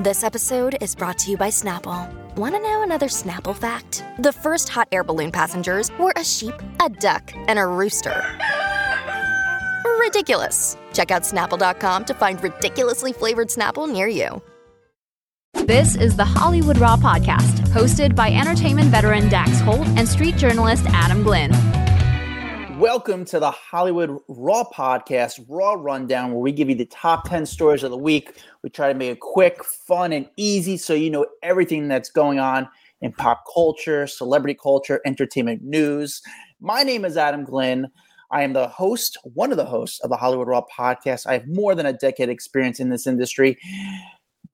This episode is brought to you by Snapple. Want to know another Snapple fact? The first hot air balloon passengers were a sheep, a duck, and a rooster. Ridiculous. Check out snapple.com to find ridiculously flavored Snapple near you. This is the Hollywood Raw podcast, hosted by entertainment veteran Dax Holt and street journalist Adam Glyn. Welcome to the Hollywood Raw podcast, Raw Rundown, where we give you the top 10 stories of the week. We try to make it quick, fun, and easy so you know everything that's going on in pop culture, celebrity culture, entertainment news. My name is Adam Glyn. I am the host, one of the hosts of the Hollywood Raw podcast. I have more than a decade experience in this industry.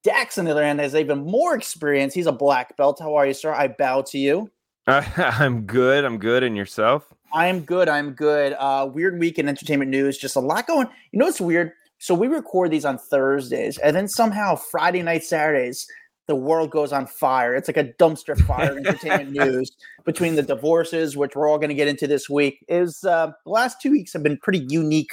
Dax, on the other hand, has even more experience. He's a black belt. How are you, sir? I bow to you. Uh, I'm good. I'm good. And yourself? I'm good. I'm good. Uh, weird week in entertainment news. Just a lot going. You know what's weird? So we record these on Thursdays, and then somehow Friday night, Saturdays, the world goes on fire. It's like a dumpster fire of entertainment news between the divorces, which we're all going to get into this week. Is uh, the last two weeks have been pretty unique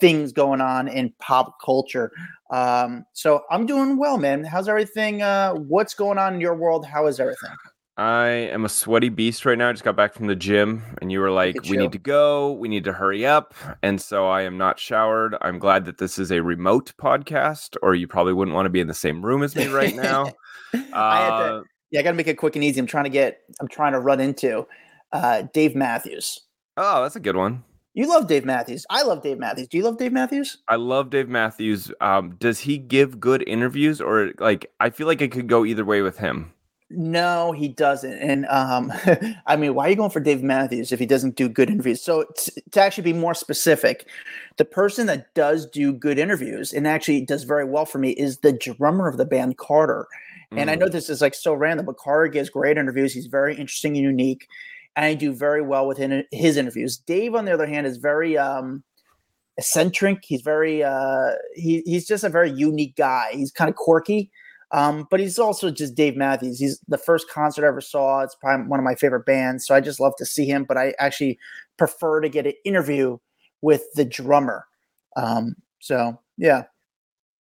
things going on in pop culture. Um, so I'm doing well, man. How's everything? Uh, what's going on in your world? How is everything? I am a sweaty beast right now. I just got back from the gym, and you were like, "We need to go. We need to hurry up." And so I am not showered. I'm glad that this is a remote podcast, or you probably wouldn't want to be in the same room as me right now. I had to, yeah, I got to make it quick and easy. I'm trying to get. I'm trying to run into uh, Dave Matthews. Oh, that's a good one. You love Dave Matthews. I love Dave Matthews. Do you love Dave Matthews? I love Dave Matthews. Um, does he give good interviews, or like I feel like it could go either way with him? No, he doesn't. And um, I mean, why are you going for Dave Matthews if he doesn't do good interviews? So t- to actually be more specific, the person that does do good interviews and actually does very well for me is the drummer of the band Carter. Mm. And I know mm. this is like so random, but Carter gives great interviews. He's very interesting and unique, and I do very well within his interviews. Dave, on the other hand, is very um, eccentric. He's very uh, he, he's just a very unique guy. He's kind of quirky um, but he's also just Dave Matthews. He's the first concert I ever saw. It's probably one of my favorite bands. So I just love to see him. But I actually prefer to get an interview with the drummer. Um, so yeah.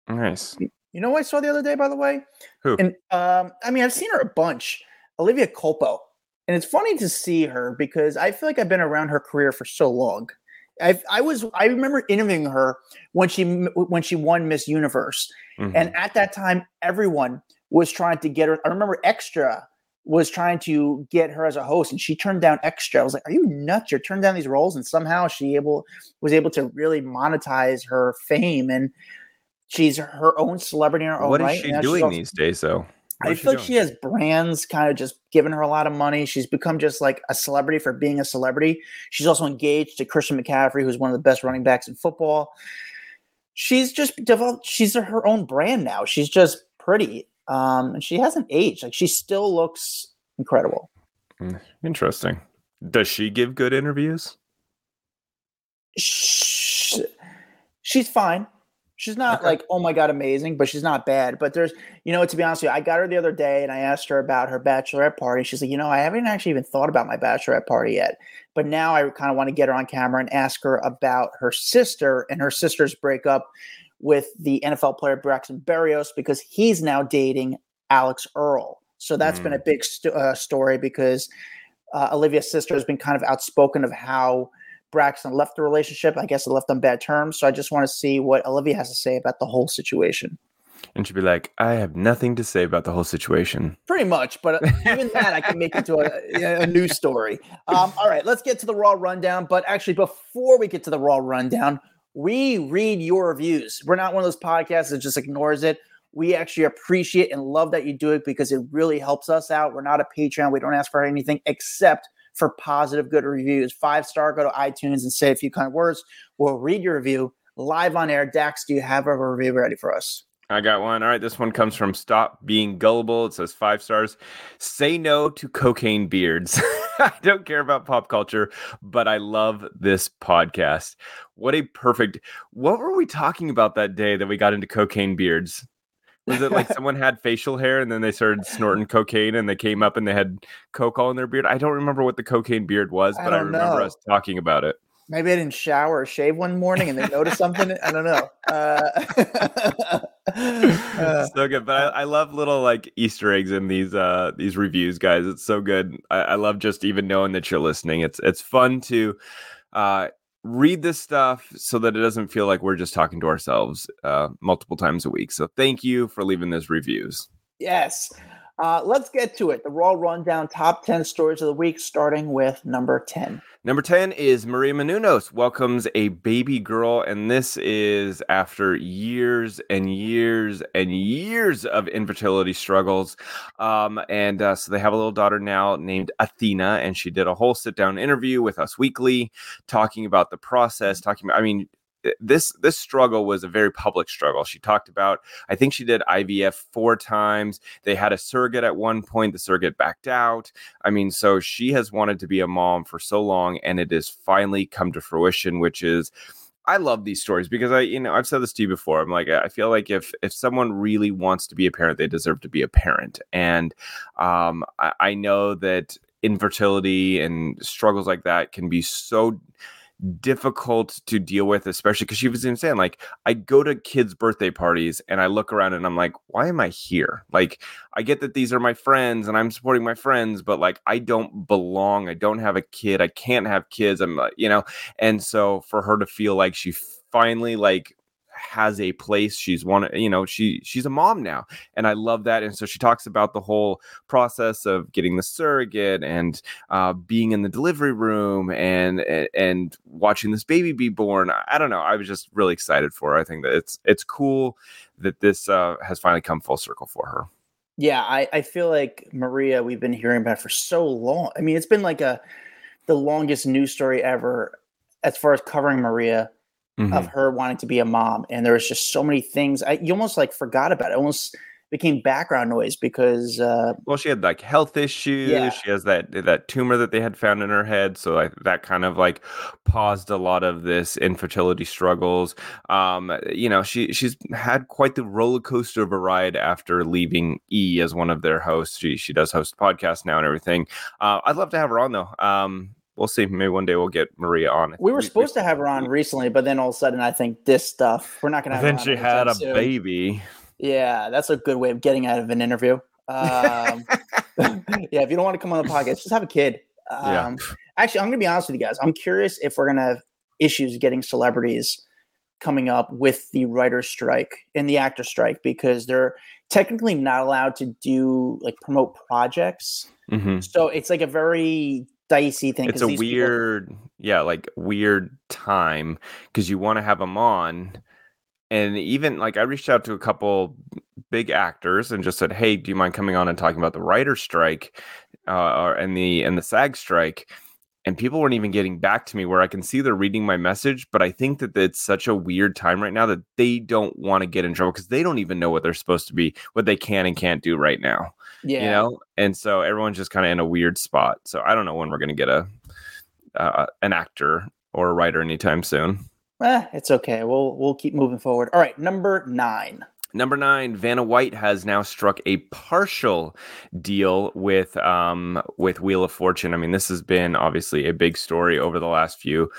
Nice. You know what I saw the other day, by the way? Who? And um, I mean, I've seen her a bunch. Olivia Culpo. And it's funny to see her because I feel like I've been around her career for so long. I, I was I remember interviewing her when she when she won Miss Universe, mm-hmm. and at that time everyone was trying to get her. I remember Extra was trying to get her as a host, and she turned down Extra. I was like, "Are you nuts? You're turning down these roles?" And somehow she able was able to really monetize her fame, and she's her own celebrity in her own what right. What is she doing also, these days, though? I feel like she has brands kind of just giving her a lot of money. She's become just like a celebrity for being a celebrity. She's also engaged to Christian McCaffrey, who's one of the best running backs in football. She's just developed, she's her own brand now. She's just pretty. Um, and she hasn't aged. Like she still looks incredible. Mm, interesting. Does she give good interviews? She, she's fine. She's not okay. like, oh my God, amazing, but she's not bad. But there's, you know, to be honest with you, I got her the other day and I asked her about her bachelorette party. She's like, you know, I haven't actually even thought about my bachelorette party yet. But now I kind of want to get her on camera and ask her about her sister and her sister's breakup with the NFL player Braxton Berrios because he's now dating Alix Earle. So that's mm. been a big st- uh, story because uh, Olivia's sister has been kind of outspoken of how Braxton left the relationship. I guess it left on bad terms. So I just want to see what Olivia has to say about the whole situation. And she'd be like, I have nothing to say about the whole situation. Pretty much. But uh, even that, I can make into a, a news story. Um, all right, let's get to the Raw Rundown. But actually, before we get to the Raw Rundown, we read your reviews. We're not one of those podcasts that just ignores it. We actually appreciate and love that you do it because it really helps us out. We're not a Patreon. We don't ask for anything except for positive, good reviews. Five star, go to iTunes and say a few kind words. We'll read your review live on air. Dax, do you have a review ready for us? I got one. All right. This one comes from Stop Being Gullible. It says five stars. Say no to cocaine beards. I don't care about pop culture, but I love this podcast. What a perfect. What were we talking about that day that we got into cocaine beards? Was it like someone had facial hair and then they started snorting cocaine and they came up and they had coke all in their beard? I don't remember what the cocaine beard was, but I, I remember know. us talking about it. Maybe I didn't shower or shave one morning and they noticed something. I don't know. Uh, uh, so good, but I, I, love little like Easter eggs in these uh these reviews, guys. It's so good. I, I love just even knowing that you're listening. It's it's fun to uh read this stuff so that it doesn't feel like we're just talking to ourselves uh multiple times a week. So thank you for leaving those reviews. Yes. Uh, let's get to it. The Raw Rundown top 10 stories of the week, starting with number 10. Number 10 is Maria Menounos welcomes a baby girl, and this is after years and years and years of infertility struggles. Um, and uh, so they have a little daughter now named Athena, and she did a whole sit down interview with Us Weekly talking about the process, talking about, I mean, this this struggle was a very public struggle. She talked about I think she did IVF four times. They had a surrogate at one point. The surrogate backed out. I mean, so she has wanted to be a mom for so long, and it has finally come to fruition, which is. I love these stories because I, you know, I've said this to you before. I'm like, I feel like if if someone really wants to be a parent, they deserve to be a parent, and um, I, I know that infertility and struggles like that can be so difficult to deal with, especially because she was saying, like, I go to kids' birthday parties and I look around and I'm like, why am I here? Like, I get that these are my friends and I'm supporting my friends, but like, I don't belong. I don't have a kid. I can't have kids. I'm, uh, you know, and so for her to feel like she finally like has a place she's one you know she she's a mom now and i love that and so she talks about the whole process of getting the surrogate and uh, being in the delivery room and and watching this baby be born. I don't know i was just really excited for her. I think that it's it's cool that this uh, has finally come full circle for her. Yeah I, I feel like maria we've been hearing about for so long i mean it's been like a the longest news story ever as far as covering maria mm-hmm. of her wanting to be a mom, and there was just so many things. I you almost like forgot about it. Almost became background noise because uh, well she had like health issues yeah. she has that that tumor that they had found in her head so like that kind of like paused a lot of this infertility struggles um you know she she's had quite the roller coaster of a ride after leaving e as one of their hosts she she does host podcasts now and everything uh, i'd love to have her on though um we'll see. Maybe one day we'll get Maria on. We were we, supposed we, to have her on recently, but then all of a sudden, I think this stuff we're not going to. Then she had a soon. baby. Yeah, that's a good way of getting out of an interview. Um, yeah, if you don't want to come on the podcast, just have a kid. Um, yeah. Actually, I'm going to be honest with you guys. I'm curious if we're going to have issues getting celebrities coming up with the writer's strike and the actor strike because they're technically not allowed to do like promote projects. Mm-hmm. So it's like a very dicey thing. It's a weird, people... yeah, like weird time because you want to have them on. And even like I reached out to a couple big actors and just said, "Hey, do you mind coming on and talking about the writer's strike uh, and the and the SAG strike?" And people weren't even getting back to me. Where I can see they're reading my message, but I think that it's such a weird time right now that they don't want to get in trouble because they don't even know what they're supposed to be, what they can and can't do right now. Yeah. You know, and so everyone's just kind of in a weird spot. So I don't know when we're going to get a uh, an actor or a writer anytime soon. Eh, it's okay. We'll we'll keep moving forward. All right, number nine. Number nine, Vanna White has now struck a partial deal with um, with Wheel of Fortune. I mean, this has been obviously a big story over the last few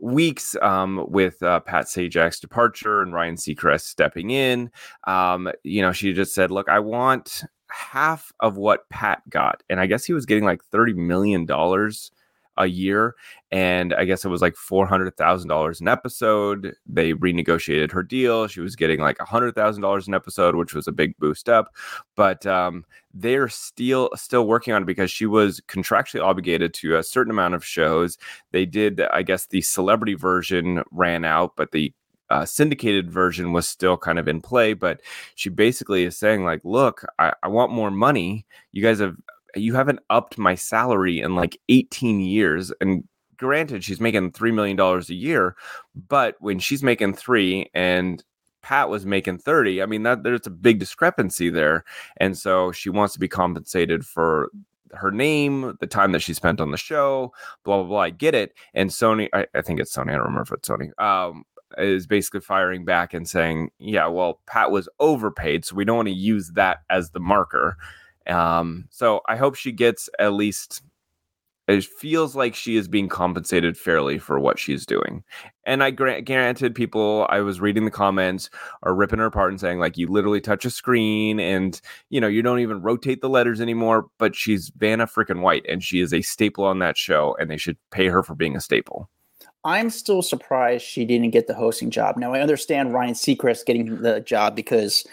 weeks um, with uh, Pat Sajak's departure and Ryan Seacrest stepping in. Um, you know, she just said, "Look, I want half of what Pat got. And I guess he was getting like $30 million a year. And I guess it was like $400,000 an episode. They renegotiated her deal. She was getting like $100,000 an episode, which was a big boost up. But um, they're still still working on it because she was contractually obligated to a certain amount of shows. They did, I guess, the celebrity version ran out, but the uh, syndicated version was still kind of in play, but she basically is saying like, "Look, I, I want more money. You guys have you haven't upped my salary in like 18 years." And granted, she's making three million dollars a year, but when she's making three and Pat was making 30. I mean, that there's a big discrepancy there. And so she wants to be compensated for her name, the time that she spent on the show, blah blah blah. I get it. And Sony, I, I think it's Sony. I don't remember if it's Sony. Um, is basically firing back and saying, "Yeah, well, Pat was overpaid, so we don't want to use that as the marker." Um, so I hope she gets at least it feels like she is being compensated fairly for what she's doing. And I grant, granted, people I was reading the comments are ripping her apart and saying like you literally touch a screen and you know you don't even rotate the letters anymore. But she's Vanna freaking White and she is a staple on that show, and they should pay her for being a staple. I'm still surprised she didn't get the hosting job. Now I understand Ryan Seacrest getting the job because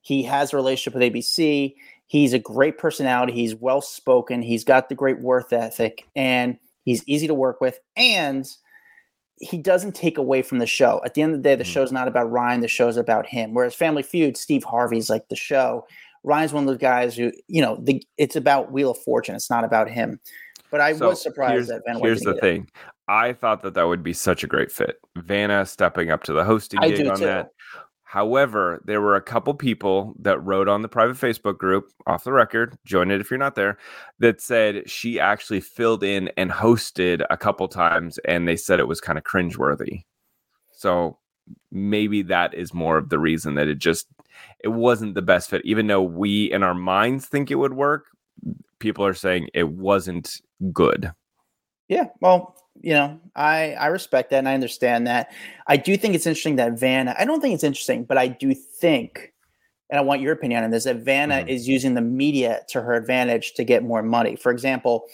he has a relationship with ABC. He's a great personality. He's well spoken. He's got the great worth ethic, and he's easy to work with. And he doesn't take away from the show. At the end of the day, the mm-hmm. show's not about Ryan. The show's about him. Whereas Family Feud, Steve Harvey's like the show. Ryan's one of those guys who, you know, the, it's about Wheel of Fortune. It's not about him. But I so was surprised that. Here's the thing. It. I thought that that would be such a great fit. Vanna stepping up to the hosting I gig on too. that. However, there were a couple people that wrote on the private Facebook group, off the record, join it if you're not there, that said she actually filled in and hosted a couple times and they said it was kind of cringeworthy. So maybe that is more of the reason that it just it wasn't the best fit even though we in our minds think it would work people are saying it wasn't good yeah well you know, I I respect that and I understand that. I do think it's interesting that Vanna. I don't think it's interesting, but I do think, and I want your opinion on this, that Vanna mm-hmm. is using the media to her advantage to get more money. For example,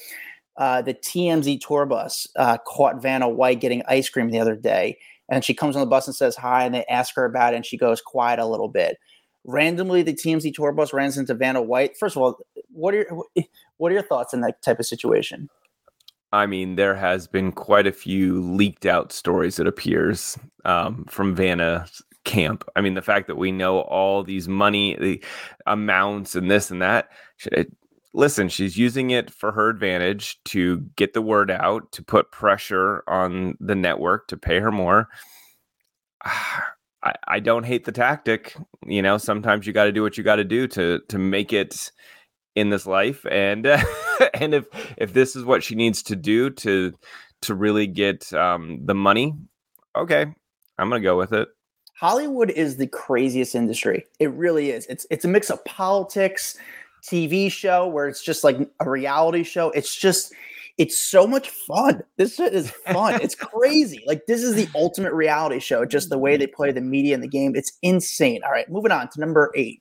uh, the TMZ tour bus uh, caught Vanna White getting ice cream the other day, and she comes on the bus and says hi, and they ask her about it, and she goes quiet a little bit. Randomly, the TMZ tour bus runs into Vanna White. First of all, what are your, what are your thoughts in that type of situation? I mean, there has been quite a few leaked out stories, it appears, um, from Vanna camp. I mean, the fact that we know all these money the amounts and this and that. It, listen, she's using it for her advantage to get the word out, to put pressure on the network to pay her more. I, I don't hate the tactic. You know, sometimes you got to do what you got to do to to make it in this life and uh, and if if this is what she needs to do to to really get um, the money okay i'm gonna go with it. Hollywood is the craziest industry. It really is. It's it's a mix of politics tv show where it's just like a reality show. It's just it's so much fun. This shit is fun. It's crazy. Like this is the ultimate reality show just the way they play the media and the game. It's insane. All right moving on to number eight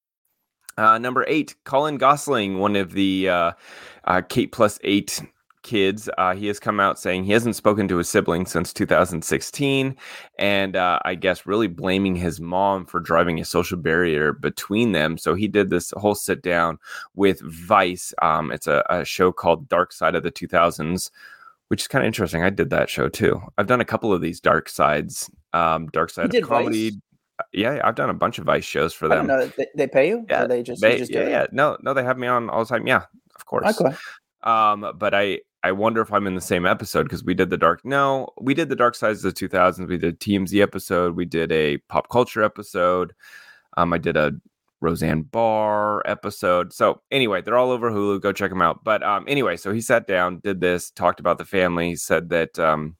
Uh, number eight, Collin Gosselin, one of the uh, uh, Kate plus eight kids. Uh, he has come out saying he hasn't spoken to his siblings since 2016, and uh, I guess really blaming his mom for driving a social barrier between them. So he did this whole sit down with Vice. Um, it's a, a show called Dark Side of the 2000s which is kind of interesting. I did that show too. I've done a couple of these dark sides, um, dark side of comedy, Vice? Yeah, I've done a bunch of Vice shows for them. They, they, pay you? Yeah, they just, they, just yeah, yeah. No, no, they have me on all the time. Yeah, of course. Okay. Um, but I I wonder if I'm in the same episode because we did the dark. No, we did the dark sides of the 2000s. We did TMZ episode. We did a pop culture episode. Um, I did a Roseanne Barr episode. So anyway, they're all over Hulu. Go check them out. But um, anyway, so he sat down, did this, talked about the family. He said that um,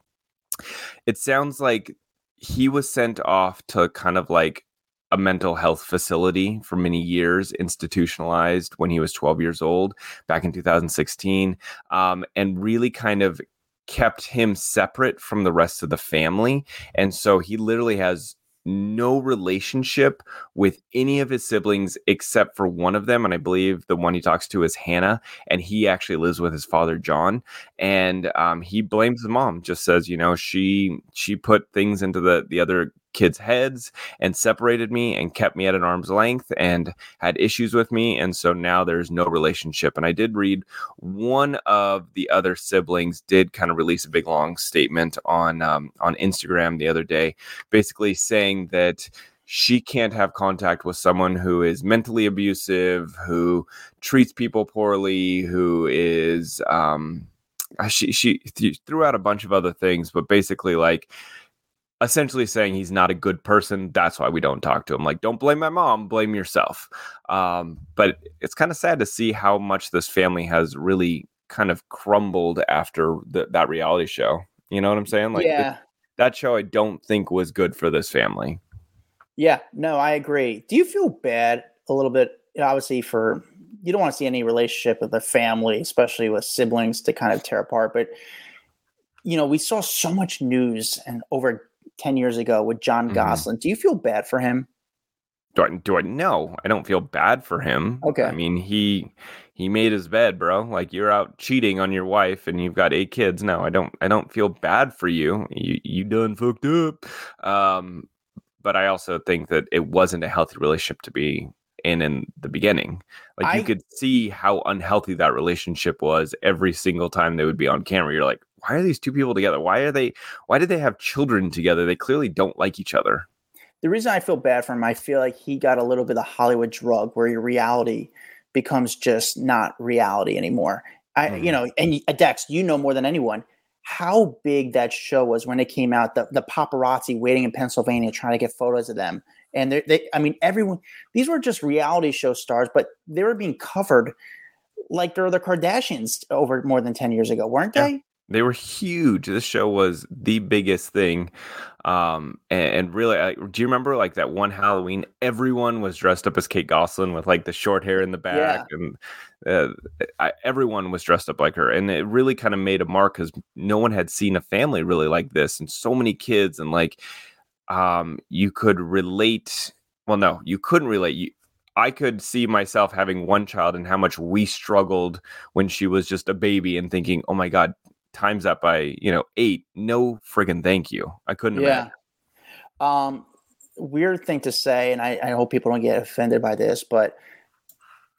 it sounds like he was sent off to kind of like a mental health facility for many years, institutionalized when he was 12 years old back in 2016, um, and really kind of kept him separate from the rest of the family. And so he literally has no relationship with any of his siblings except for one of them and i believe the one he talks to is hannah and he actually lives with his father john and um, he blames the mom just says you know she she put things into the the other kids' heads and separated me and kept me at an arm's length and had issues with me. And so now there's no relationship. And I did read one of the other siblings did kind of release a big long statement on um, on Instagram the other day, basically saying that she can't have contact with someone who is mentally abusive, who treats people poorly, who is um, she she threw out a bunch of other things, but basically like essentially saying he's not a good person. That's why we don't talk to him. Like, don't blame my mom, blame yourself. Um, but it's kind of sad to see how much this family has really kind of crumbled after the, that reality show. You know what I'm saying? Like, yeah. the, that show I don't think was good for this family. Yeah, no, I agree. Do you feel bad a little bit? Obviously, for you don't want to see any relationship with a family, especially with siblings, to kind of tear apart. But you know, we saw so much news and over 10 years ago with Jon mm-hmm. Gosselin. Do you feel bad for him? Do I, do I no, I don't feel bad for him. Okay. I mean, he he made his bed, bro. Like you're out cheating on your wife and you've got eight kids. No, I don't I don't feel bad for you. You you done fucked up. Um but I also think that it wasn't a healthy relationship to be in in the beginning. Like I, you could see how unhealthy that relationship was every single time they would be on camera. You're like, why are these two people together? Why are they why did they have children together? They clearly don't like each other. The reason I feel bad for him, I feel like he got a little bit of Hollywood drug where your reality becomes just not reality anymore. I, mm. you know, and Dex, you know more than anyone how big that show was when it came out. The, the paparazzi waiting in Pennsylvania trying to get photos of them, and they, they, I mean, everyone. These were just reality show stars, but they were being covered like they're the Kardashians over more than ten years ago, weren't yeah. they? They were huge. This show was the biggest thing. Um, and, and really, I, do you remember like that one Halloween? Everyone was dressed up as Kate Gosselin with like the short hair in the back, yeah. and uh, I, everyone was dressed up like her. And it really kind of made a mark because no one had seen a family really like this, and so many kids, and like, um, you could relate. Well, no, you couldn't relate. You, I could see myself having one child and how much we struggled when she was just a baby and thinking, oh my God, times that by you know eight no friggin thank you i couldn't yeah um weird thing to say and I, I hope people don't get offended by this but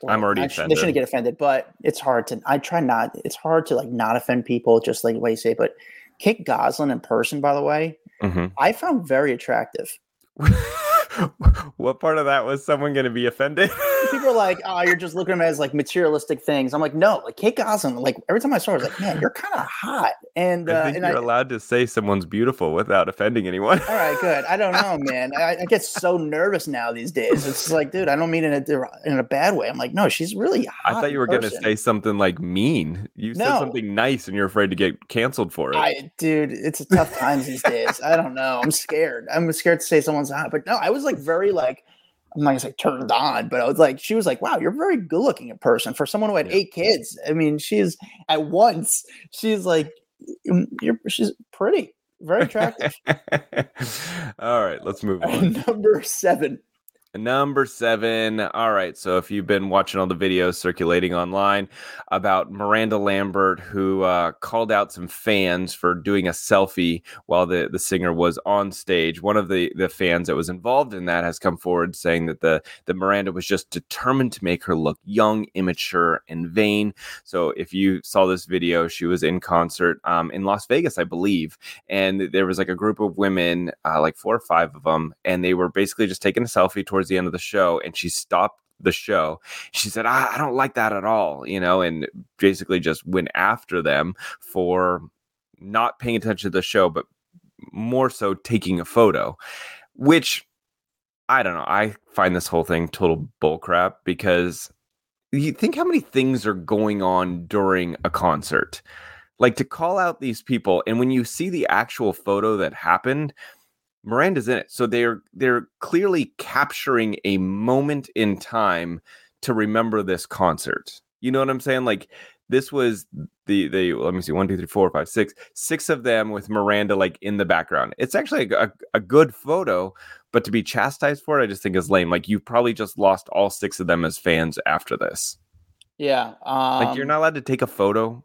i'm already offended. they shouldn't get offended but it's hard to i try not it's hard to like not offend people just like what you say but kate gosselin in person by the way mm-hmm. i found very attractive what part of that was someone going to be offended? People are like, "Oh, you're just looking at them as like materialistic things." I'm like, "No, like Kate Gosselin. Like every time I saw her, I was like, man, you're kind of hot." And I think uh, and you're I, allowed to say someone's beautiful without offending anyone. all right, good. I don't know, man. I, I, get so nervous now these days. It's like, dude, I don't mean it in a in a bad way. I'm like, no, she's really. I thought you were going to say something like mean. You no. said something nice, and you're afraid to get canceled for it. I, dude, it's tough times these days. I don't know. I'm scared. I'm scared to say someone's hot, but no, I was like very like I'm not gonna say turned on, but I was like, she was like, wow, you're a very good looking in person for someone who had yeah. eight kids. I mean, she's at once, she's like, mm, you're, she's pretty, very attractive. All right, let's move on. Number seven. Number seven. All right. So, if you've been watching all the videos circulating online about Miranda Lambert, who uh, called out some fans for doing a selfie while the, the singer was on stage, one of the, the fans that was involved in that has come forward saying that the, the Miranda was just determined to make her look young, immature, and vain. So, if you saw this video, she was in concert um, in Las Vegas, I believe. And there was like a group of women, uh, like four or five of them, and they were basically just taking a selfie towards towards the end of the show and she stopped the show. She said, I, I don't like that at all, you know, and basically just went after them for not paying attention to the show, but more so taking a photo, which I don't know. I find this whole thing total bullcrap because you think how many things are going on during a concert. Like to call out these people, and when you see the actual photo that happened, Miranda's in it. So they're they're clearly capturing a moment in time to remember this concert. You know what I'm saying? Like this was the the let me see one two three four five six six of them with Miranda like in the background. It's actually a, a, a good photo, but to be chastised for it, I just think is lame. Like you've probably just lost all six of them as fans after this. Yeah, um, like you're um not allowed to take a photo.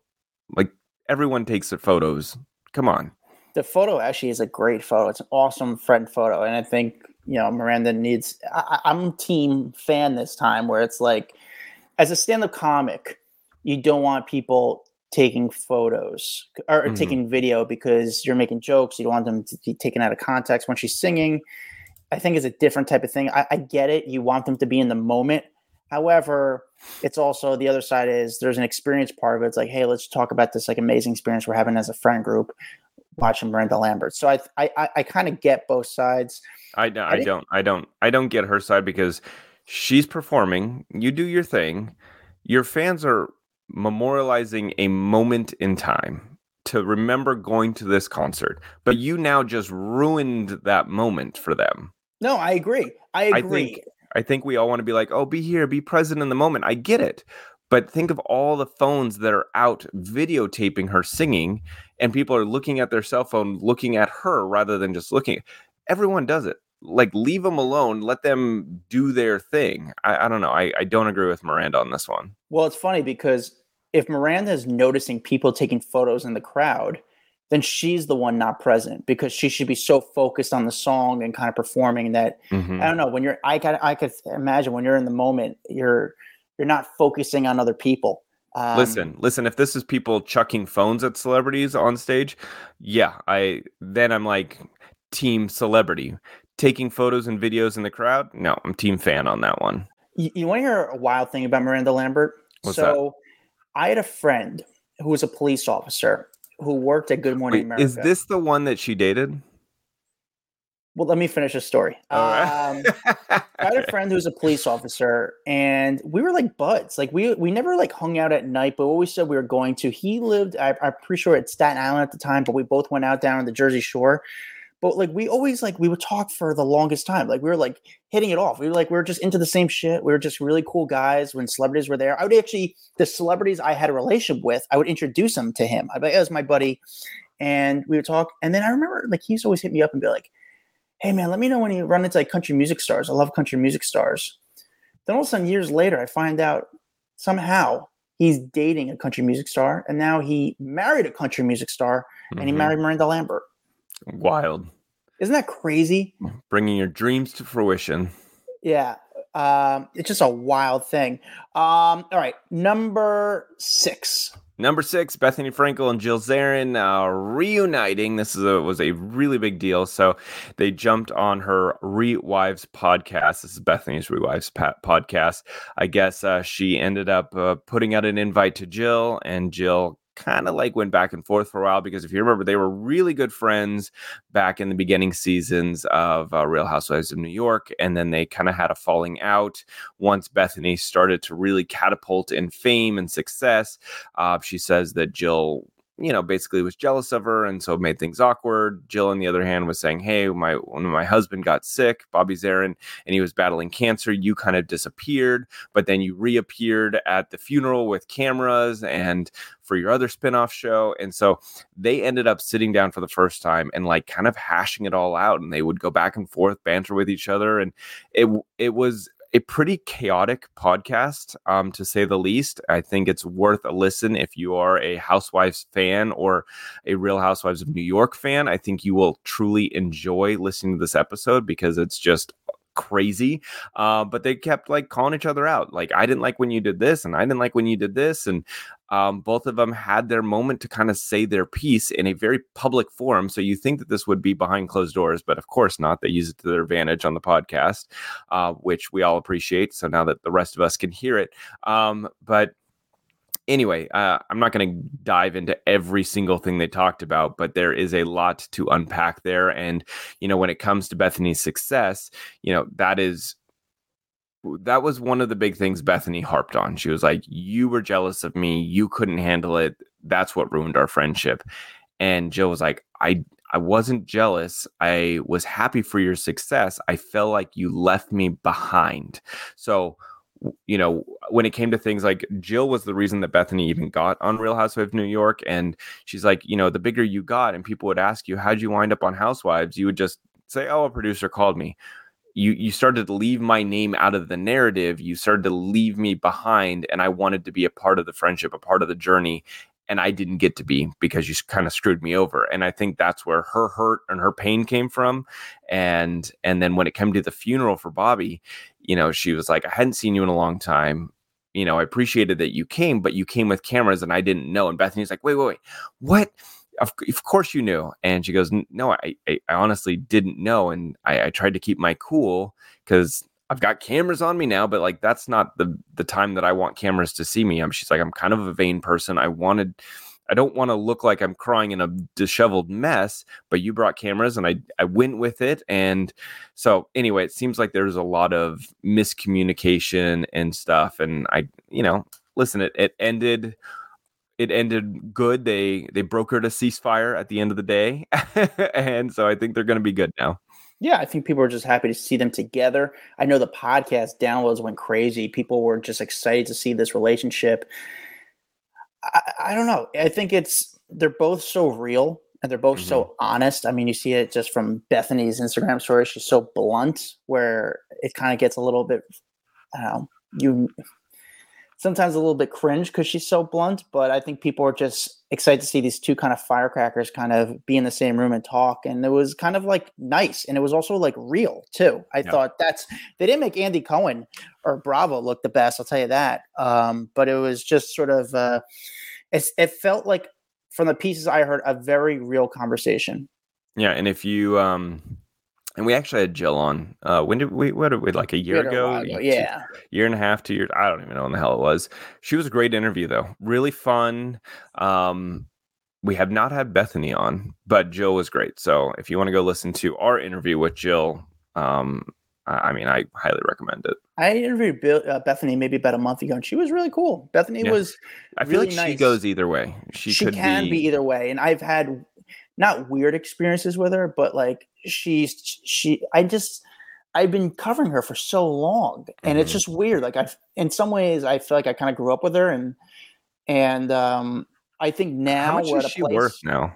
Like everyone takes photos. Come on the photo actually is a great photo. It's an awesome friend photo, and I think you know Miranda needs. I, I'm team fan this time, where it's like, as a stand-up comic, you don't want people taking photos or mm-hmm. taking video because you're making jokes. You don't want them to be taken out of context when she's singing. I think it's a different type of thing. I, I get it. You want them to be in the moment. However, it's also the other side is there's an experience part of it. It's like, hey, let's talk about this like amazing experience we're having as a friend group watching Miranda Lambert. So I I I kind of get both sides. I, I, I don't I don't I don't get her side because she's performing. You do your thing. Your fans are memorializing a moment in time to remember going to this concert, but you now just ruined that moment for them. No, I agree. I agree. I think, I think we all want to be like, oh, be here, be present in the moment. I get it. But think of all the phones that are out videotaping her singing, and people are looking at their cell phone, looking at her rather than just looking. Everyone does it. Like, leave them alone. Let them do their thing. I, I don't know. I, I don't agree with Miranda on this one. Well, it's funny because if Miranda is noticing people taking photos in the crowd, then she's the one not present because she should be so focused on the song and kind of performing that mm-hmm. I don't know when you're I could I could imagine when you're in the moment you're you're not focusing on other people. Um, listen, listen. If this is people chucking phones at celebrities on stage, yeah, I then I'm like team celebrity. Taking photos and videos in the crowd, no, I'm team fan on that one. You, you want to hear a wild thing about Miranda Lambert? What's so, that? I had a friend who was a police officer who worked at Good Morning Wait, America. Is this the one that she dated? Well, let me finish the story. Um, I had a friend who was a police officer, and we were like buds. Like we we never like hung out at night, but we always said we were going to. He lived, I, I'm pretty sure, at Staten Island at the time, but we both went out down on the Jersey Shore. But like we always like we would talk for the longest time. Like we were like hitting it off. We were like we were just into the same shit. We were just really cool guys when celebrities were there. I would actually the celebrities I had a relationship with, I would introduce them to him. I'd be like, "It was my buddy," and we would talk. And then I remember like he used to always hit me up and be like hey man, let me know when you run into like country music stars. I love country music stars. Then all of a sudden, years later, I find out somehow he's dating a country music star, and now he married a country music star, mm-hmm. and he mm-hmm. married Miranda Lambert. Wild. Isn't that crazy? Bringing your dreams to fruition. Yeah. Um, it's just a wild thing. Um, all right. Number six. Number six, Bethenny Frankel and Jill Zarin uh, reuniting. This is a, was a really big deal. So they jumped on her Rewives podcast. This is Bethenny's Rewives podcast. I guess uh, she ended up uh, putting out an invite to Jill, and Jill kind of like went back and forth for a while because if you remember, they were really good friends back in the beginning seasons of uh, Real Housewives of New York. And then they kind of had a falling out once Bethenny started to really catapult in fame and success. Uh, she says that Jill you know, basically was jealous of her and so made things awkward. Jill, on the other hand, was saying, Hey, my when my husband got sick, Bobby Zarin, and he was battling cancer, you kind of disappeared, but then you reappeared at the funeral with cameras and for your other spinoff show. And so they ended up sitting down for the first time and like kind of hashing it all out. And they would go back and forth, banter with each other. And it it was a pretty chaotic podcast, um, to say the least. I think it's worth a listen if you are a Housewives fan or a Real Housewives of New York fan. I think you will truly enjoy listening to this episode because it's just crazy. Uh, but they kept like calling each other out. Like, I didn't like when you did this, and I didn't like when you did this. And um, both of them had their moment to kind of say their piece in a very public forum. So you think that this would be behind closed doors, but of course not. They use it to their advantage on the podcast, uh, which we all appreciate. So now that the rest of us can hear it. Um, but anyway, uh, I'm not going to dive into every single thing they talked about, but there is a lot to unpack there. And, you know, when it comes to Bethenny's success, you know, that is. That was one of the big things Bethenny harped on. She was like, You were jealous of me. You couldn't handle it. That's what ruined our friendship. And Jill was like, I I wasn't jealous. I was happy for your success. I felt like you left me behind. So you know, when it came to things like Jill was the reason that Bethenny even got on Real Housewives of New York. And she's like, you know, the bigger you got, and people would ask you, how'd you wind up on Housewives? You would just say, oh, a producer called me. You, you started to leave my name out of the narrative. You started to leave me behind, and I wanted to be a part of the friendship, a part of the journey and I didn't get to be because you kind of screwed me over. And I think that's where her hurt and her pain came from. And and then when it came to the funeral for Bobby, you know, she was like, I hadn't seen you in a long time. You know, I appreciated that you came, but you came with cameras and I didn't know. And Bethenny's like, wait, wait, wait, what? Of, of course you knew. And she goes, no, I, I, honestly didn't know. And I, I tried to keep my cool because I've got cameras on me now, but like that's not the the time that I want cameras to see me. I'm she's like, I'm kind of a vain person. I wanted I don't want to look like I'm crying in a disheveled mess, but you brought cameras and I, I went with it. And so anyway, it seems like there's a lot of miscommunication and stuff. And I, you know, listen, it, it ended it ended good. They they brokered a ceasefire at the end of the day. and so I think they're gonna be good now. Yeah, I think people are just happy to see them together. I know the podcast downloads went crazy. People were just excited to see this relationship. I, I don't know. I think it's they're both so real and they're both mm-hmm. so honest. I mean, you see it just from Bethenny's Instagram story. She's so blunt, where it kind of gets a little bit, I don't know, you sometimes a little bit cringe because she's so blunt. But I think people are just excited to see these two kind of firecrackers kind of be in the same room and talk. And it was kind of like nice, and it was also like real too. I yeah. thought that's they didn't make Andy Cohen or Bravo look the best. I'll tell you that. Um, but it was just sort of. Uh, it's, it felt like from the pieces I heard a very real conversation. Yeah, and if you um and we actually had Jill on. Uh, when did we? What did we like a year ago? ago? Yeah, two, year and a half, two years. I don't even know when the hell it was. She was a great interview though, really fun. Um, we have not had Bethenny on, but Jill was great. So if you want to go listen to our interview with Jill, um, I mean, I highly recommend it. I interviewed Bill, uh, Bethenny maybe about a month ago, and she was really cool. Bethenny yeah. was. I feel like nice. she goes either way. She, she can be... be... either way, and I've had not weird experiences with her, but like she's she. I just I've been covering her for so long, and mm-hmm. it's just weird. Like I, in some ways, I feel like I kind of grew up with her, and and um, I think now How much is she place, worth now.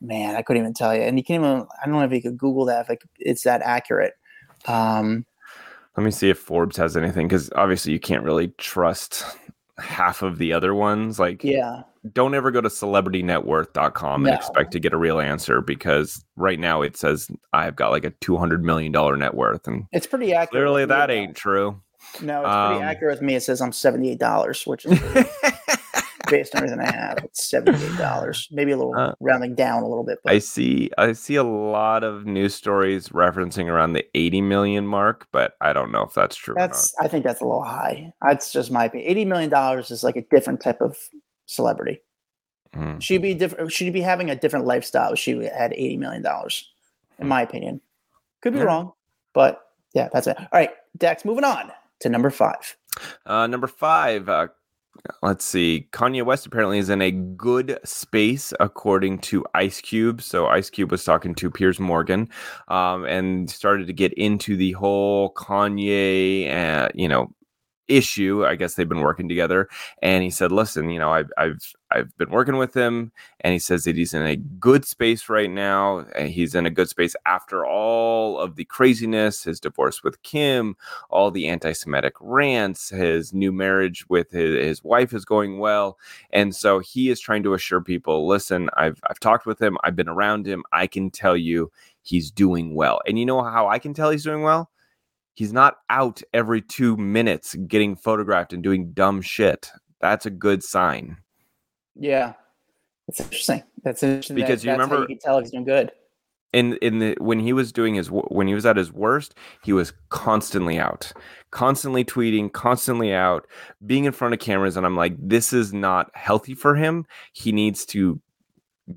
Man, I couldn't even tell you. And you can't even. I don't know if you could Google that if like it's that accurate. Um, Let me see if Forbes has anything because obviously you can't really trust half of the other ones. Like, yeah, don't ever go to celebritynetworth.com no. and expect to get a real answer because right now it says I've got like a $200 million net worth. And it's pretty accurate. Clearly, that ain't true. No, it's pretty um, accurate with me. It says I'm $78, which is. based on everything I have. It's seventy-eight dollars, maybe a little uh, rounding down a little bit. But. I see. I see a lot of news stories referencing around the eighty million mark, but I don't know if that's true. That's. I think that's a little high. That's just my opinion. Eighty million dollars is like a different type of celebrity. Mm. She'd be different. She'd be having a different lifestyle. she had eighty million dollars, in my opinion. Could be yeah. wrong, but yeah, that's it. All right, Dex. Moving on to number five. Uh, number five, uh, let's see. Kanye West apparently is in a good space, according to Ice Cube. So Ice Cube was talking to Piers Morgan, um, and started to get into the whole Kanye, uh, you know, issue. I guess they've been working together, and he said, "Listen, you know, I've I've I've been working with him, and he says that he's in a good space right now. He's in a good space after all of the craziness, his divorce with Kim, all the anti-Semitic rants, his new marriage with his, his wife is going well, and so he is trying to assure people, listen, I've I've talked with him, I've been around him, I can tell you." He's doing well. And you know how I can tell he's doing well? He's not out every two minutes getting photographed and doing dumb shit. That's a good sign. Yeah, that's interesting. That's interesting because that, you remember you can tell he's doing good. In in the when he was doing his when he was at his worst, he was constantly out, constantly tweeting, constantly out, being in front of cameras, and I'm like, this is not healthy for him. He needs to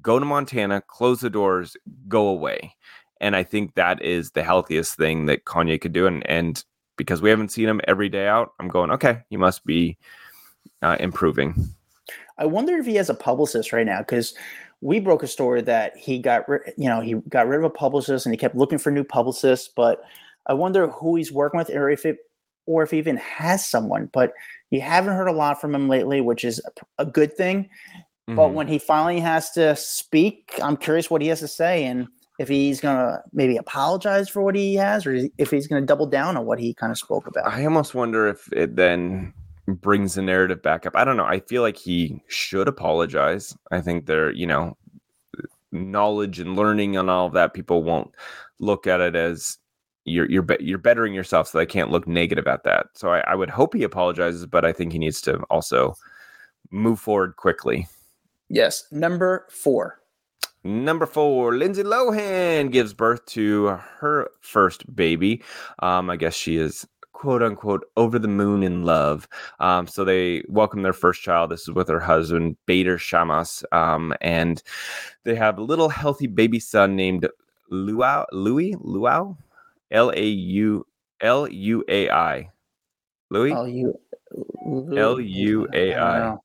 go to Montana, close the doors, go away. And I think that is the healthiest thing that Kanye could do. And, and because we haven't seen him every day out, I'm going, okay, he must be uh, improving. I wonder if he has a publicist right now because we broke a story that he got, ri- you know, he got rid of a publicist and he kept looking for new publicists. But I wonder who he's working with or if it, or if he even has someone. But you haven't heard a lot from him lately, which is a, a good thing. Mm-hmm. But when he finally has to speak, I'm curious what he has to say. And if he's going to maybe apologize for what he has or if he's going to double down on what he kind of spoke about. I almost wonder if it then brings the narrative back up. I don't know. I feel like he should apologize. I think there, you know, knowledge and learning and all of that, people won't look at it as you're you're you're bettering yourself, so they can't look negative at that. So I, I would hope he apologizes, but I think he needs to also move forward quickly. Yes, number four. Number four, Lindsay Lohan gives birth to her first baby. Um, I guess she is quote unquote over the moon in love. Um, so they welcome their first child. This is with her husband, Bader Shamas. Um, and they have a little healthy baby son named Luau, Louis, Luau, L A U L U A I. Louis? L U A I.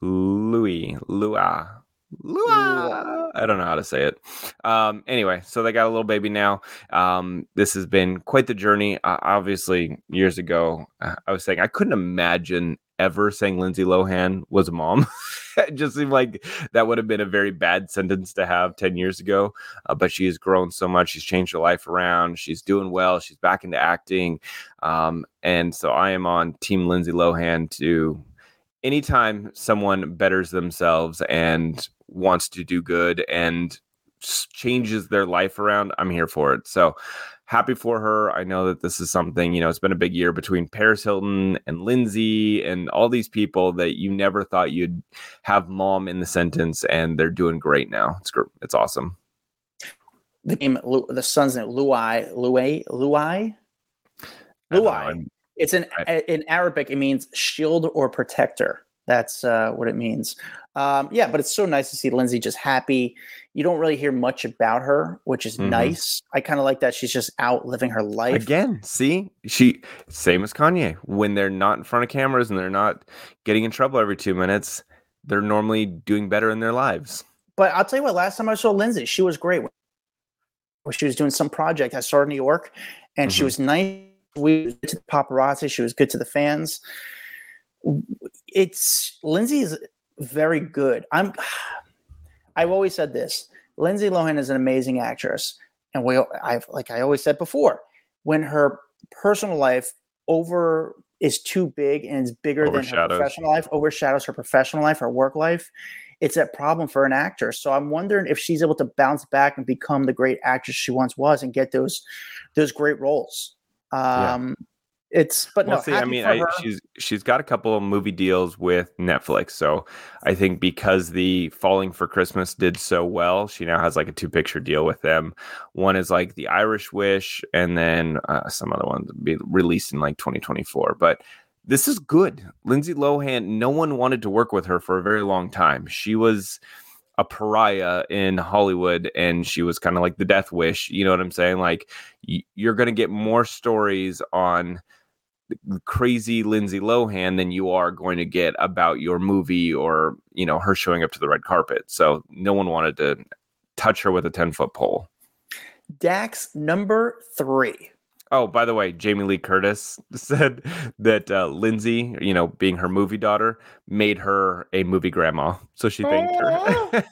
Louis, Lua. I don't know how to say it. Um, anyway, so they got a little baby now. Um, this has been quite the journey. Uh, obviously, years ago, uh, I was saying I couldn't imagine ever saying Lindsay Lohan was a mom. it just seemed like that would have been a very bad sentence to have 10 years ago. Uh, but she has grown so much. She's changed her life around. She's doing well. She's back into acting. Um, and so I am on Team Lindsay Lohan to anytime someone betters themselves and wants to do good and changes their life around, I'm here for it. So happy for her. I know that this is something, you know, it's been a big year between Paris Hilton and Lindsay and all these people that you never thought you'd have mom in the sentence and they're doing great now. It's great. It's awesome. The name, the son's name, Luai, Luai, Luai, Luai. It's in I, in Arabic. It means shield or protector. That's uh, what it means. Um, yeah, but it's so nice to see Lindsay just happy. You don't really hear much about her, which is mm-hmm. nice. I kind of like that she's just out living her life. Again, see, she same as Kanye. When they're not in front of cameras and they're not getting in trouble every two minutes, they're normally doing better in their lives. But I'll tell you what. Last time I saw Lindsay, she was great. She was doing some project. I saw her in New York, and mm-hmm. she was nice we to the paparazzi. She was good to the fans. It's Lindsay is very good. I'm. I've always said this. Lindsay Lohan is an amazing actress, and we. I've like I always said before, when her personal life over is too big and is bigger than her professional life, overshadows her professional life, her work life. It's a problem for an actor. So I'm wondering if she's able to bounce back and become the great actress she once was and get those those great roles. Um, yeah. It's but well, no. See, I mean, I, she's she's got a couple of movie deals with Netflix, so I think because the Falling for Christmas did so well, she now has like a two picture deal with them. One is like The Irish Wish, and then uh, some other ones be released in like 2024. But this is good. Lindsay Lohan. No one wanted to work with her for a very long time. She was a pariah in Hollywood and she was kind of like the death wish. You know what I'm saying? Like y- you're going to get more stories on crazy Lindsay Lohan than you are going to get about your movie or, you know, her showing up to the red carpet. So no one wanted to touch her with a 10 foot pole. Dax number three. Oh, by the way, Jamie Lee Curtis said that uh, Lindsay, you know, being her movie daughter, made her a movie grandma. So she thanked her.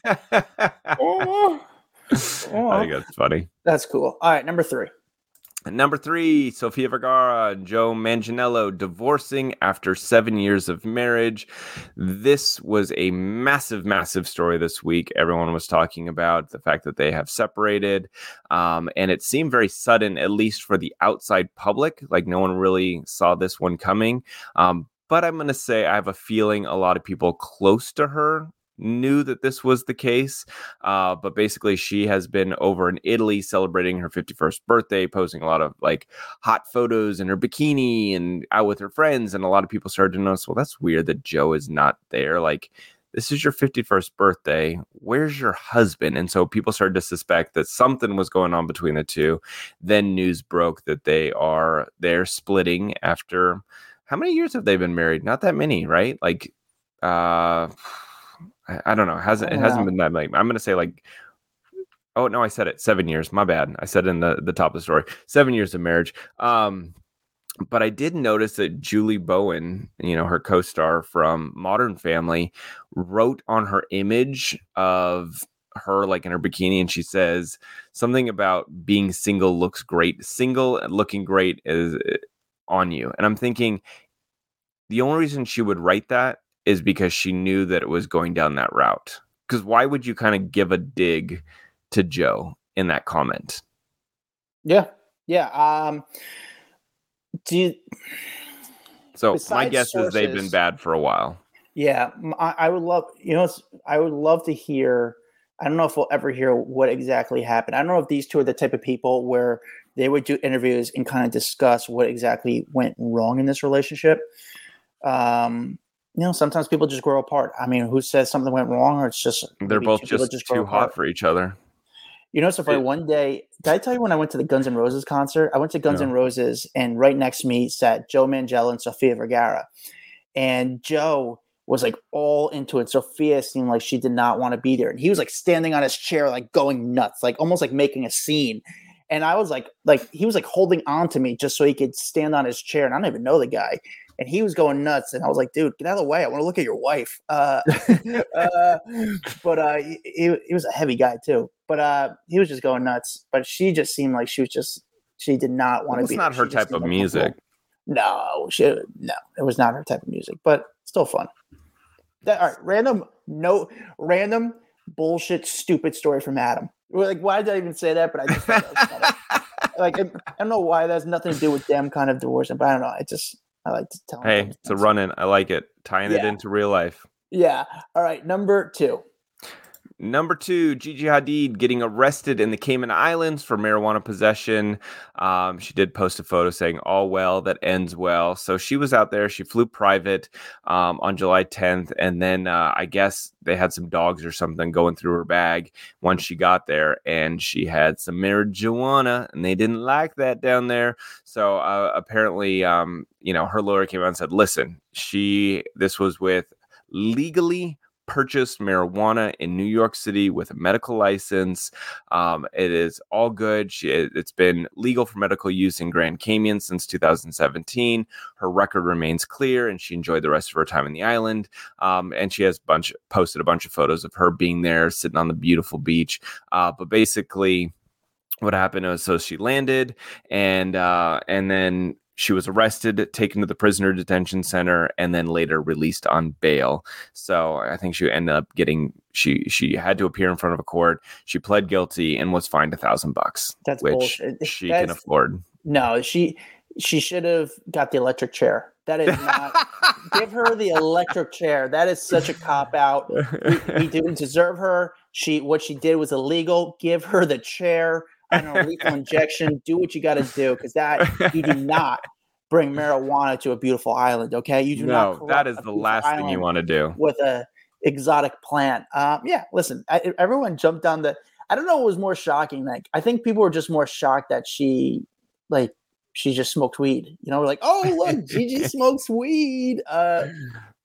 oh. I think that's funny. That's cool. All right, number three. Number three, Sofia Vergara and Joe Manganiello divorcing after seven years of marriage. This was a massive, massive story this week. Everyone was talking about the fact that they have separated. Um, and it seemed very sudden, at least for the outside public. Like no one really saw this one coming. Um, but I'm going to say I have a feeling a lot of people close to her knew that this was the case. Uh, but basically, she has been over in Italy celebrating her 51st birthday, posting a lot of like hot photos in her bikini and out with her friends. And a lot of people started to notice, well, that's weird that Joe is not there. Like, this is your 51st birthday. Where's your husband? And so people started to suspect that something was going on between the two. Then news broke that they are they're splitting after how many years have they been married? Not that many, right? Like uh I, I don't know. It hasn't it hasn't been that like I'm gonna say like oh no, I said it seven years. My bad. I said in the the top of the story seven years of marriage. Um, but I did notice that Julie Bowen, you know, her co-star from Modern Family, wrote on her image of her like in her bikini and she says something about being single looks great single and looking great is eh, on you and i'm thinking the only reason she would write that is because she knew that it was going down that route. Because why would you kind of give a dig to Joe in that comment? Yeah, yeah. Um, do you, so my guess sources, is they've been bad for a while. Yeah, I, I would love you know I would love to hear I don't know if we'll ever hear what exactly happened. I don't know if these two are the type of people where they would do interviews and kind of discuss what exactly went wrong in this relationship. Um, you know, sometimes people just grow apart. I mean, who says something went wrong, or it's just they're both just, just too hot for each other. You know, so for one day, did I tell you when I went to the Guns N' Roses concert? I went to Guns N' Roses, and right next to me sat Joe Manganiello and Sofia Vergara. And Joe was like all into it. Sofia seemed like she did not want to be there. And he was like standing on his chair, like going nuts, like almost like making a scene. And I was like, like he was like holding on to me just so he could stand on his chair. And I don't even know the guy. And he was going nuts. And I was like, dude, get out of the way. I want to look at your wife. Uh, uh, but uh, he, he was a heavy guy too but uh, he was just going nuts. But she just seemed like she was just she did not want to be. It's not her type of music. No, she no, it was not her type of music, but still fun. That, all right, random no random bullshit stupid story from Adam. Like, why did I even say that? But I just like I don't know why that has nothing to do with them kind of divorcing, but I don't know. I just I like to tell. Hey, it's a run in. I like it. Tying yeah. it into real life. Yeah. All right. Number two. Number two, Gigi Hadid getting arrested in the Cayman Islands for marijuana possession. Um, she did post a photo saying all well that ends well. So she was out there. She flew private um, on July 10th. And then uh, I guess they had some dogs or something going through her bag once she got there. And she had some marijuana and they didn't like that down there. So uh, apparently, um, you know, her lawyer came out and said, listen, she, this was with legally purchased marijuana in New York City with a medical license. Um, it is all good. She, it's been legal for medical use in Grand Cayman since 2017. Her record remains clear, and she enjoyed the rest of her time in the island. Um, and she has bunch posted a bunch of photos of her being there, sitting on the beautiful beach. Uh, but basically what happened was so she landed and uh and then she was arrested, taken to the prisoner detention center, and then later released on bail. So I think she ended up getting she she had to appear in front of a court. She pled guilty and was fined a thousand bucks. That's which bullshit. she That's, can afford. No, she she should have got the electric chair. That is not give her the electric chair. That is such a cop out. We, we didn't deserve her. She what she did was illegal. Give her the chair Know, lethal injection. Do what you got to do because that you do not bring marijuana to a beautiful island. Okay, you do no, not. that is the last thing you want to do with a exotic plant. Um, yeah, listen, I, everyone jumped on the. I don't know what was more shocking. Like, I think people were just more shocked that she, like, she just smoked weed. You know, we're like, oh look, Gigi smokes weed. Uh,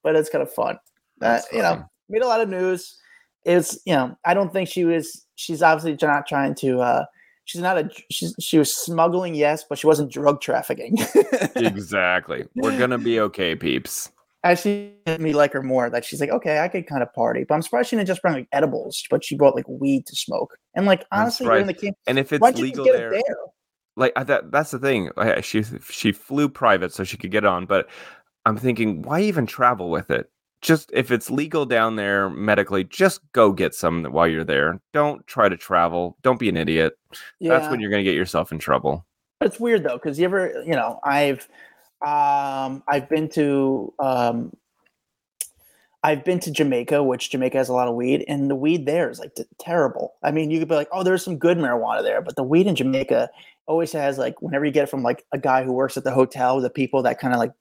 but it's kind of fun. Uh, you know, made a lot of news. It's you know, I don't think she was. She's obviously not trying to. uh she's not a she's she was smuggling yes but she wasn't drug trafficking. Exactly. We're gonna be okay peeps. Actually made me like her more that she's like okay i could kind of party but i'm surprised she didn't just bring like edibles but she brought like weed to smoke. And like honestly right. in the camp and if it's legal there, there, like that that's the thing. She she flew private so she could get on but i'm thinking why even travel with it just if it's legal down there medically, just go get some while you're there. Don't try to travel. Don't be an idiot. Yeah. That's when you're going to get yourself in trouble. It's weird though, because you ever, you know, I've, um, I've been to, um, I've been to Jamaica, which Jamaica has a lot of weed, and the weed there is like terrible. I mean, you could be like, oh, there's some good marijuana there, but the weed in Jamaica always has like, whenever you get it from like a guy who works at the hotel, the people that kind of like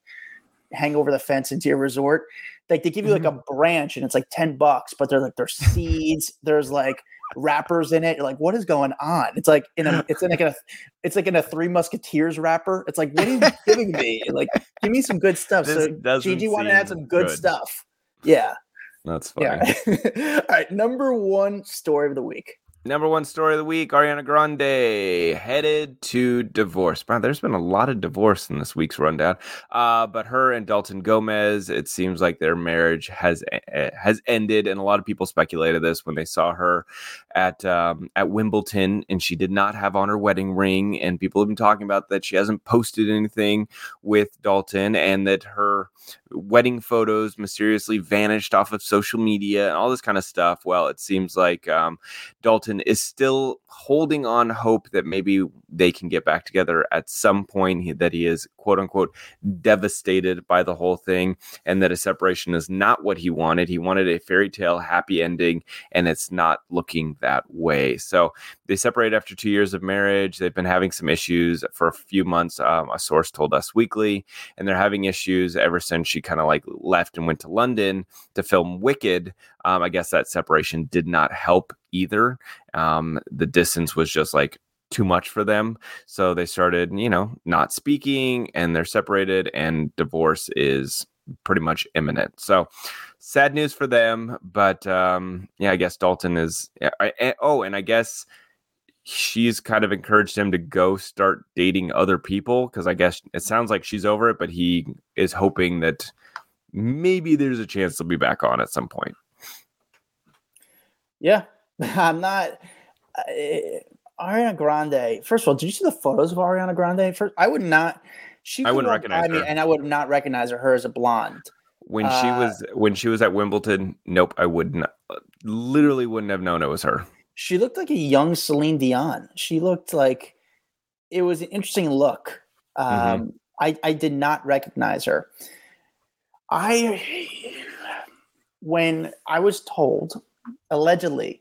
hang over the fence into your resort, like they give you like mm-hmm. a branch and it's like 10 bucks, but they're like there's seeds, there's like wrappers in it. You're like, what is going on? It's like in a it's in like a it's like in a three musketeers wrapper. It's like, what are you giving me? Like, give me some good stuff. This so Gigi wanted to add some good, good, stuff. Yeah. That's funny. Yeah. All right. Number one story of the week. Number one story of the week Ariana Grande headed to divorce. Wow, there's been a lot of divorce in this week's rundown. Uh, but her and Dalton Gomez, it seems like their marriage has has ended, and a lot of people speculated this when they saw her at um, at Wimbledon, and she did not have on her wedding ring. And people have been talking about that she hasn't posted anything with Dalton, and that her wedding photos mysteriously vanished off of social media and all this kind of stuff. Well, it seems like um, Dalton is still holding on hope that maybe they can get back together at some point, that he is quote unquote devastated by the whole thing and that a separation is not what he wanted. He wanted a fairy tale happy ending, and it's not looking that way. So they separated after two years of marriage. They've been having some issues for a few months. Um, a source told Us Weekly, and they're having issues ever since she kind of like left and went to London to film Wicked. Um, I guess that separation did not help either. Um, the distance was just like too much for them. So they started, you know, not speaking and they're separated and divorce is pretty much imminent. So sad news for them, but um yeah, I guess Dalton is I, I, oh, and I guess she's kind of encouraged him to go start dating other people because I guess it sounds like she's over it, but he is hoping that maybe there's a chance they'll be back on at some point. Yeah, I'm not. Uh, Ariana Grande. First of all, did you see the photos of Ariana Grande? First, I would not. She I wouldn't recognize her, and I would not recognize her as a blonde. When uh, she was when she was at Wimbledon, nope, I would not. Literally, wouldn't have known it was her. She looked like a young Celine Dion. She looked like it was an interesting look. Mm-hmm. Um, mm-hmm. I I did not recognize her. I when I was told allegedly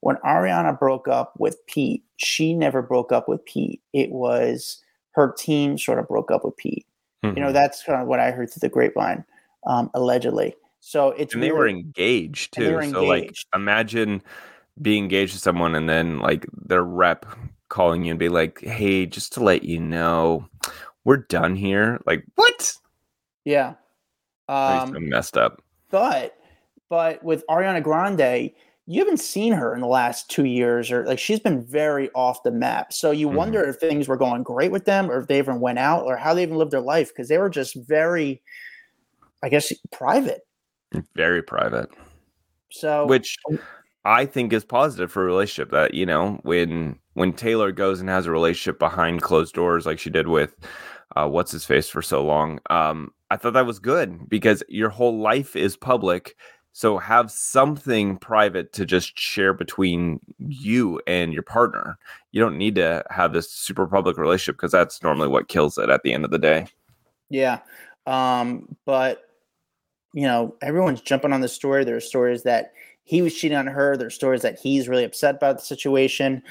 when Ariana broke up with Pete, she never broke up with Pete. It was her team sort of broke up with Pete. Mm-hmm. You know, mm-hmm. that's kind of what I heard through the grapevine, um, allegedly. So it's and they really, were engaged too. Were engaged. So like, imagine being engaged to someone and then like their rep calling you and be like, "Hey, just to let you know, we're done here." Like, what? Yeah, um, so messed up. But but with Ariana Grande, you haven't seen her in the last two years or like she's been very off the map so you mm-hmm. wonder if things were going great with them or if they even went out or how they even lived their life because they were just very i guess private very private so which i think is positive for a relationship that you know when when taylor goes and has a relationship behind closed doors like she did with uh, what's his face for so long um, i thought that was good because your whole life is public so have something private to just share between you and your partner. You don't need to have this super public relationship because that's normally what kills it at the end of the day. Yeah. Um, but you know, everyone's jumping on the story. There are stories that he was cheating on her. There's stories that he's really upset about the situation.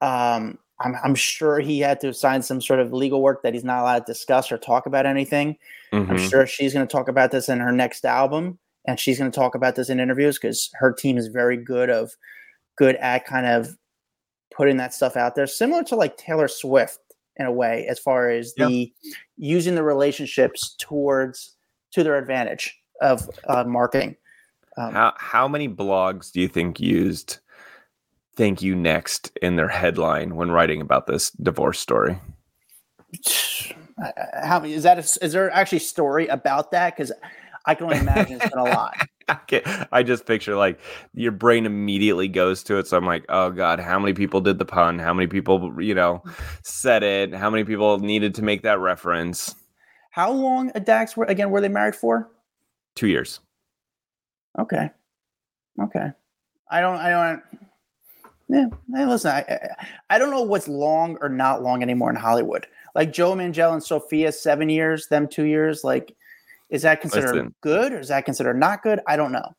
Um, I'm, I'm, sure he had to sign some sort of legal work that he's not allowed to discuss or talk about anything. Mm-hmm. I'm sure she's going to talk about this in her next album and she's going to talk about this in interviews because her team is very good of good at kind of putting that stuff out there similar to like taylor swift in a way as far as the using the relationships towards to their advantage of uh, marketing um, how, how many blogs do you think used thank you next in their headline when writing about this divorce story how is that a, is there actually a story about that because I can only imagine it's been a lot. I just picture like your brain immediately goes to it. So I'm like, oh God, how many people did the pun? How many people, you know, said it? How many people needed to make that reference? How long a Dax were again were they married for? Two years. Okay. Okay. I don't I don't yeah, hey, listen, I, I don't know what's long or not long anymore in Hollywood. Like Joe Manganiello and Sofia, seven years, them two years. Like is that considered Listen. good or is that considered not good? I don't know.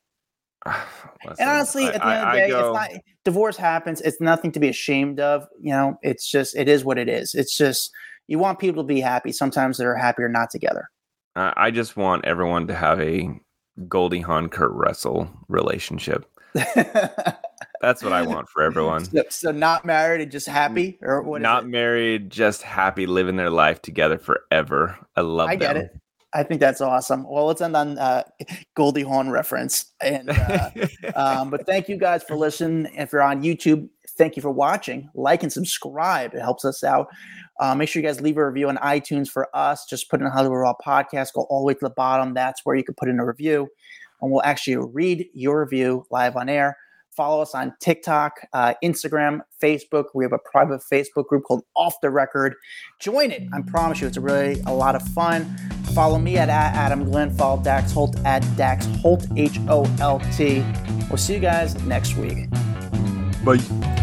Listen, and honestly, at the I, end of the day, go... it's not divorce happens. It's nothing to be ashamed of. You know, it's just it is what it is. It's just you want people to be happy. Sometimes they're happy or not together. I just want everyone to have a Goldie Hawn Kurt Russell relationship. That's what I want for everyone. So, so, not married and just happy, or what? Not married, just happy, living their life together forever. I love. I them. get it. I think that's awesome. Well, let's end on uh, Goldie Hawn reference. And uh, um, but thank you guys for listening. If you're on YouTube, thank you for watching. Like and subscribe. It helps us out. Uh, make sure you guys leave a review on iTunes for us. Just put in Hollywood Raw podcast. Go all the way to the bottom. That's where you can put in a review, and we'll actually read your review live on air. Follow us on TikTok, uh, Instagram, Facebook. We have a private Facebook group called Off the Record. Join it. I promise you, it's really a lot of fun. Follow me at, at Adam Glyn. Follow Dax Holt at Dax Holt, H O L T. We'll see you guys next week. Bye.